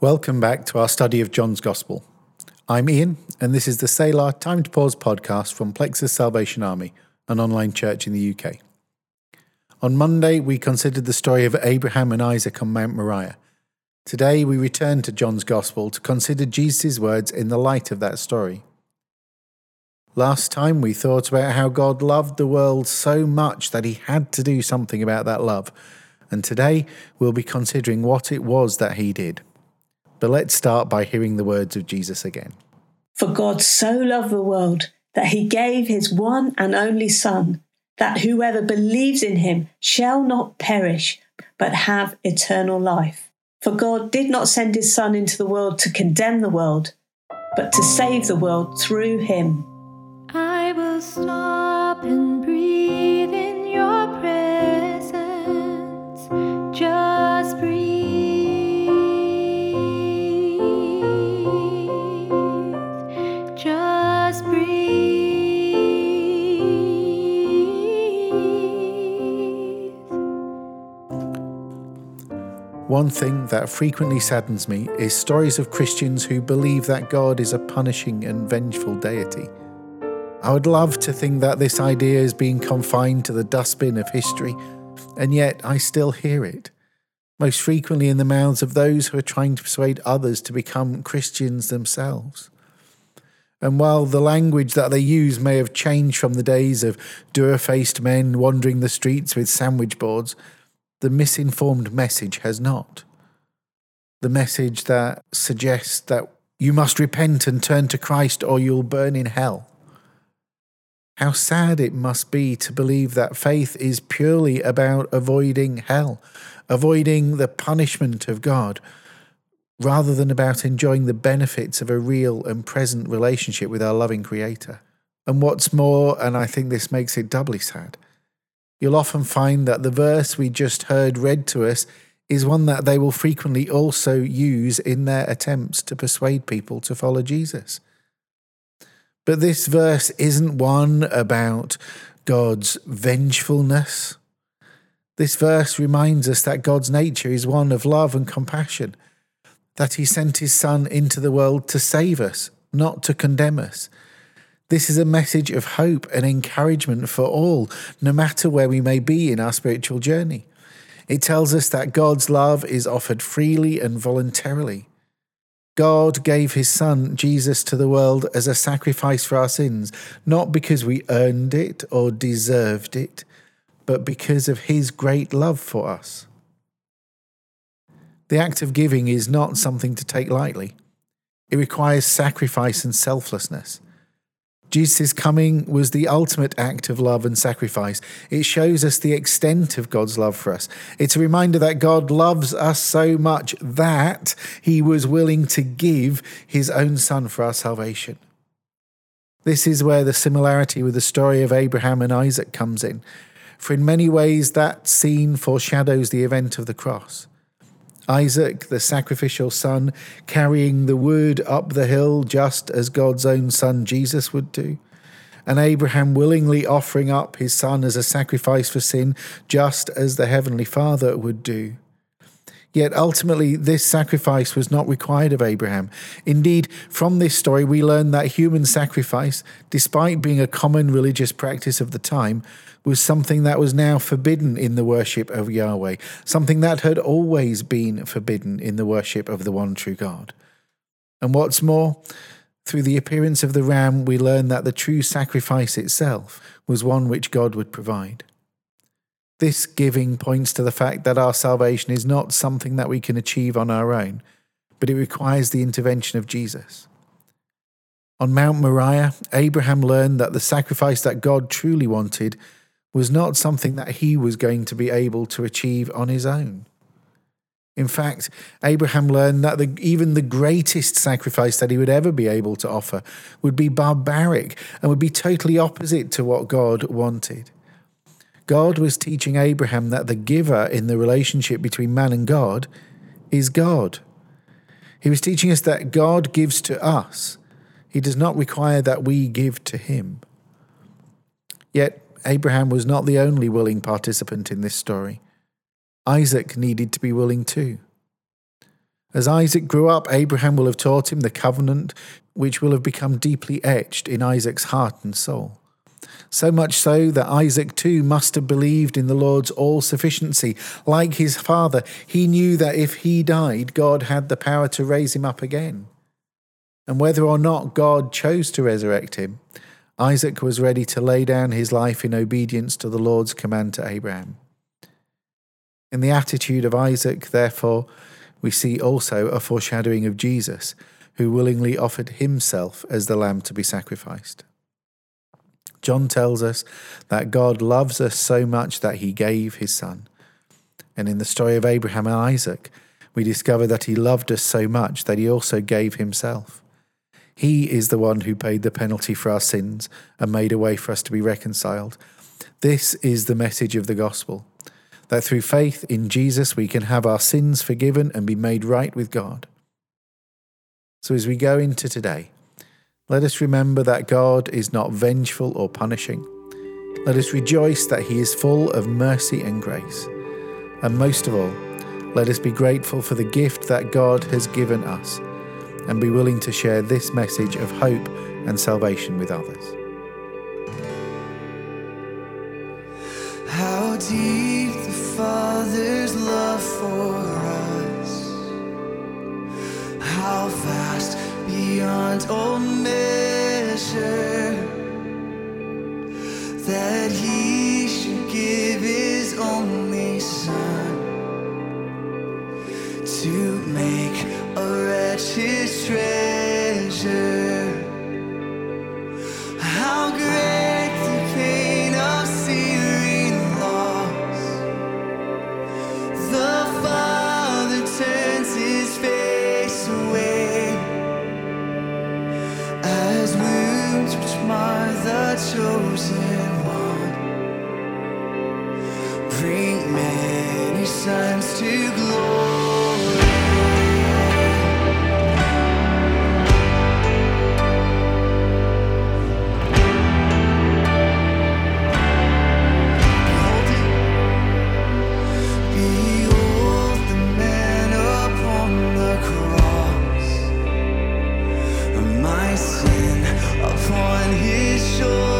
Welcome back to our study of John's Gospel. I'm Ian, and this is the Selah Time to Pause podcast from Plexus Salvation Army, an online church in the UK. On Monday, we considered the story of Abraham and Isaac on Mount Moriah. Today, we return to John's Gospel to consider Jesus' words in the light of that story. Last time, we thought about how God loved the world so much that he had to do something about that love. And today, we'll be considering what it was that he did. But let's start by hearing the words of Jesus again. For God so loved the world that he gave his one and only Son, that whoever believes in him shall not perish, but have eternal life. For God did not send his Son into the world to condemn the world, but to save the world through him. I will stop and breathe One thing that frequently saddens me is stories of Christians who believe that God is a punishing and vengeful deity. I would love to think that this idea is being confined to the dustbin of history, and yet I still hear it, most frequently in the mouths of those who are trying to persuade others to become Christians themselves. And while the language that they use may have changed from the days of dour faced men wandering the streets with sandwich boards, the misinformed message has not. The message that suggests that you must repent and turn to Christ or you'll burn in hell. How sad it must be to believe that faith is purely about avoiding hell, avoiding the punishment of God, rather than about enjoying the benefits of a real and present relationship with our loving Creator. And what's more, and I think this makes it doubly sad, you'll often find that the verse we just heard read to us is one that they will frequently also use in their attempts to persuade people to follow Jesus. But this verse isn't one about God's vengefulness. This verse reminds us that God's nature is one of love and compassion, that He sent His Son into the world to save us, not to condemn us. This is a message of hope and encouragement for all, no matter where we may be in our spiritual journey. It tells us that God's love is offered freely and voluntarily. God gave his Son, Jesus, to the world as a sacrifice for our sins, not because we earned it or deserved it, but because of his great love for us. The act of giving is not something to take lightly, it requires sacrifice and selflessness. Jesus' coming was the ultimate act of love and sacrifice. It shows us the extent of God's love for us. It's a reminder that God loves us so much that he was willing to give his own son for our salvation. This is where the similarity with the story of Abraham and Isaac comes in, for in many ways that scene foreshadows the event of the cross. Isaac, the sacrificial son, carrying the wood up the hill just as God's own son Jesus would do. And Abraham willingly offering up his son as a sacrifice for sin, just as the Heavenly Father would do. Yet ultimately, this sacrifice was not required of Abraham. Indeed, from this story, we learn that human sacrifice, despite being a common religious practice of the time, was something that was now forbidden in the worship of Yahweh, something that had always been forbidden in the worship of the one true God. And what's more, through the appearance of the ram, we learn that the true sacrifice itself was one which God would provide. This giving points to the fact that our salvation is not something that we can achieve on our own, but it requires the intervention of Jesus. On Mount Moriah, Abraham learned that the sacrifice that God truly wanted was not something that he was going to be able to achieve on his own. In fact, Abraham learned that the, even the greatest sacrifice that he would ever be able to offer would be barbaric and would be totally opposite to what God wanted. God was teaching Abraham that the giver in the relationship between man and God is God. He was teaching us that God gives to us, He does not require that we give to Him. Yet, Abraham was not the only willing participant in this story. Isaac needed to be willing too. As Isaac grew up, Abraham will have taught him the covenant which will have become deeply etched in Isaac's heart and soul. So much so that Isaac too must have believed in the Lord's all sufficiency. Like his father, he knew that if he died, God had the power to raise him up again. And whether or not God chose to resurrect him, Isaac was ready to lay down his life in obedience to the Lord's command to Abraham. In the attitude of Isaac, therefore, we see also a foreshadowing of Jesus, who willingly offered himself as the lamb to be sacrificed. John tells us that God loves us so much that he gave his son. And in the story of Abraham and Isaac, we discover that he loved us so much that he also gave himself. He is the one who paid the penalty for our sins and made a way for us to be reconciled. This is the message of the gospel that through faith in Jesus we can have our sins forgiven and be made right with God. So as we go into today, let us remember that God is not vengeful or punishing. Let us rejoice that He is full of mercy and grace. And most of all, let us be grateful for the gift that God has given us and be willing to share this message of hope and salvation with others. How deep the Father's love for us, how vast beyond all measure, that He should give His only Son to make a wretched treasure. Upon his shoulder.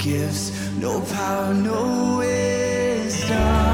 Gifts, no power, no wisdom.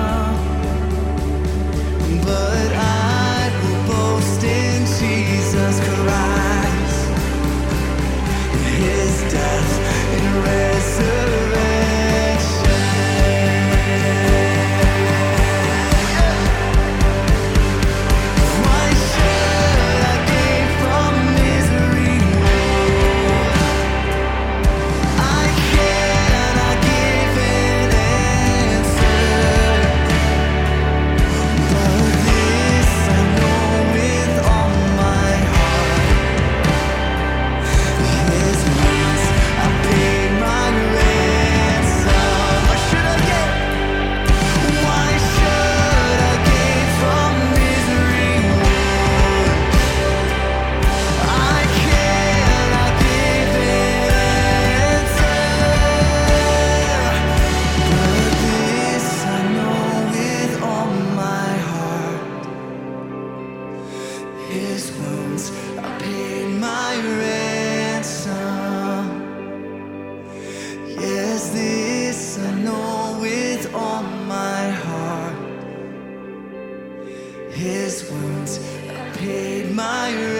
My.